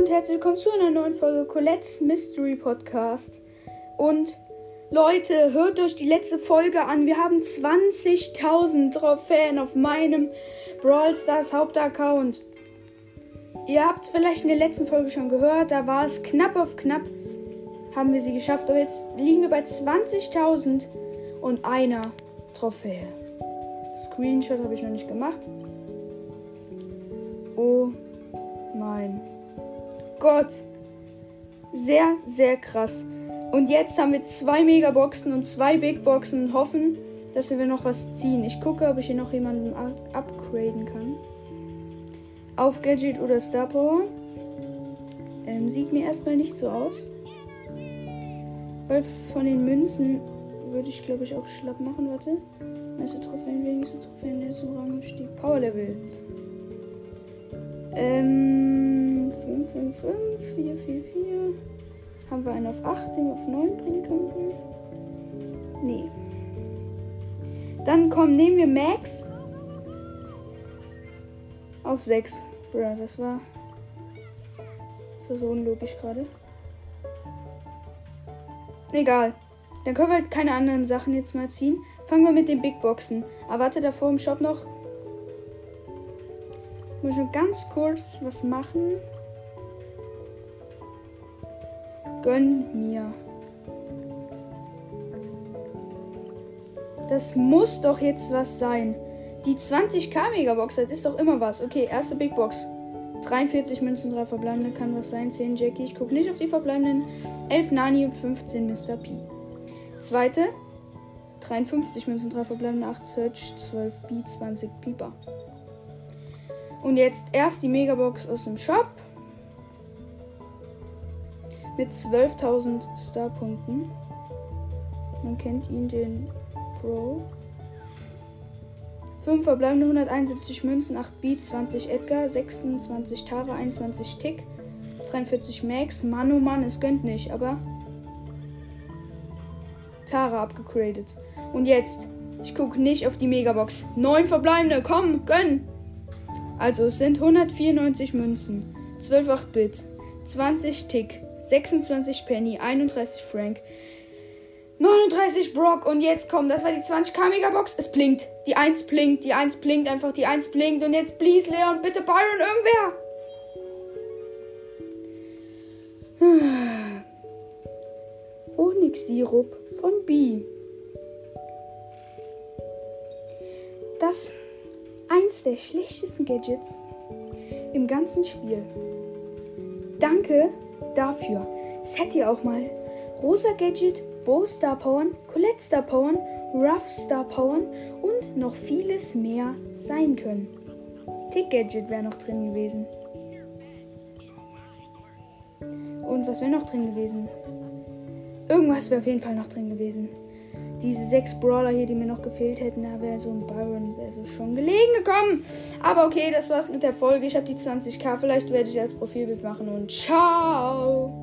und herzlich willkommen zu einer neuen Folge Colette's Mystery Podcast. Und Leute, hört euch die letzte Folge an. Wir haben 20.000 Trophäen auf meinem Brawl Stars Hauptaccount. Ihr habt vielleicht in der letzten Folge schon gehört, da war es knapp auf knapp, haben wir sie geschafft. Aber jetzt liegen wir bei 20.000 und einer Trophäe. Screenshot habe ich noch nicht gemacht. Oh mein Gott. Sehr, sehr krass. Und jetzt haben wir zwei Megaboxen und zwei Big Boxen und hoffen, dass wir noch was ziehen. Ich gucke, ob ich hier noch jemanden upgraden kann. Auf Gadget oder Star Power. Ähm, sieht mir erstmal nicht so aus. Weil von den Münzen würde ich, glaube ich, auch schlapp machen. Warte. Meiste Trophäen, wenigste Trophäen, der zum Ranganstieg. Power Level. Ähm, 5, 5, 5, 4, 4, 4. Haben wir einen auf 8, den wir auf 9 bringen könnten? Nee. Dann kommen, nehmen wir Max auf 6. Bruh, das war. Das war so unlogisch gerade. Egal. Dann können wir halt keine anderen Sachen jetzt mal ziehen. Fangen wir mit den Big Boxen. Aber warte, davor im Shop noch muss ich ganz kurz was machen. Gönn mir. Das muss doch jetzt was sein. Die 20k Megabox, das ist doch immer was. Okay, erste Big Box. 43 Münzen, 3 verbleibende kann was sein. 10 Jackie. Ich gucke nicht auf die verbleibenden. 11 Nani und 15 Mr. P. Zweite. 53 Münzen, 3 verbleibende. 8 Search, 12 B, 20 Pieper. Und jetzt erst die Megabox aus dem Shop. Mit 12.000 Starpunkten. Man kennt ihn, den Pro. 5 verbleibende 171 Münzen, 8 Beat, 20 Edgar, 26 Tara, 21 Tick, 43 Max. Mann, oh Mann, es gönnt nicht, aber Tara abgegradet. Und jetzt, ich gucke nicht auf die Megabox. 9 verbleibende, komm, gönn! Also es sind 194 Münzen, 12 8-Bit, 20 Tick, 26 Penny, 31 Frank, 39 Brock und jetzt kommt, das war die 20k Megabox. Es blinkt. Die 1 blinkt, die 1 blinkt, einfach die 1 blinkt und jetzt please Leon, bitte Byron, irgendwer. Honigsirup von B. Das eins der schlechtesten Gadgets im ganzen Spiel. Danke dafür. Hätte ja auch mal rosa Gadget, Bo Star Powern, Colette Star Powern, Rough Star Powern und noch vieles mehr sein können. Tick Gadget wäre noch drin gewesen. Und was wäre noch drin gewesen? Irgendwas wäre auf jeden Fall noch drin gewesen diese sechs Brawler hier, die mir noch gefehlt hätten, da wäre so ein Byron wäre so schon gelegen gekommen. Aber okay, das war's mit der Folge. Ich habe die 20k. Vielleicht werde ich als Profilbild machen und ciao.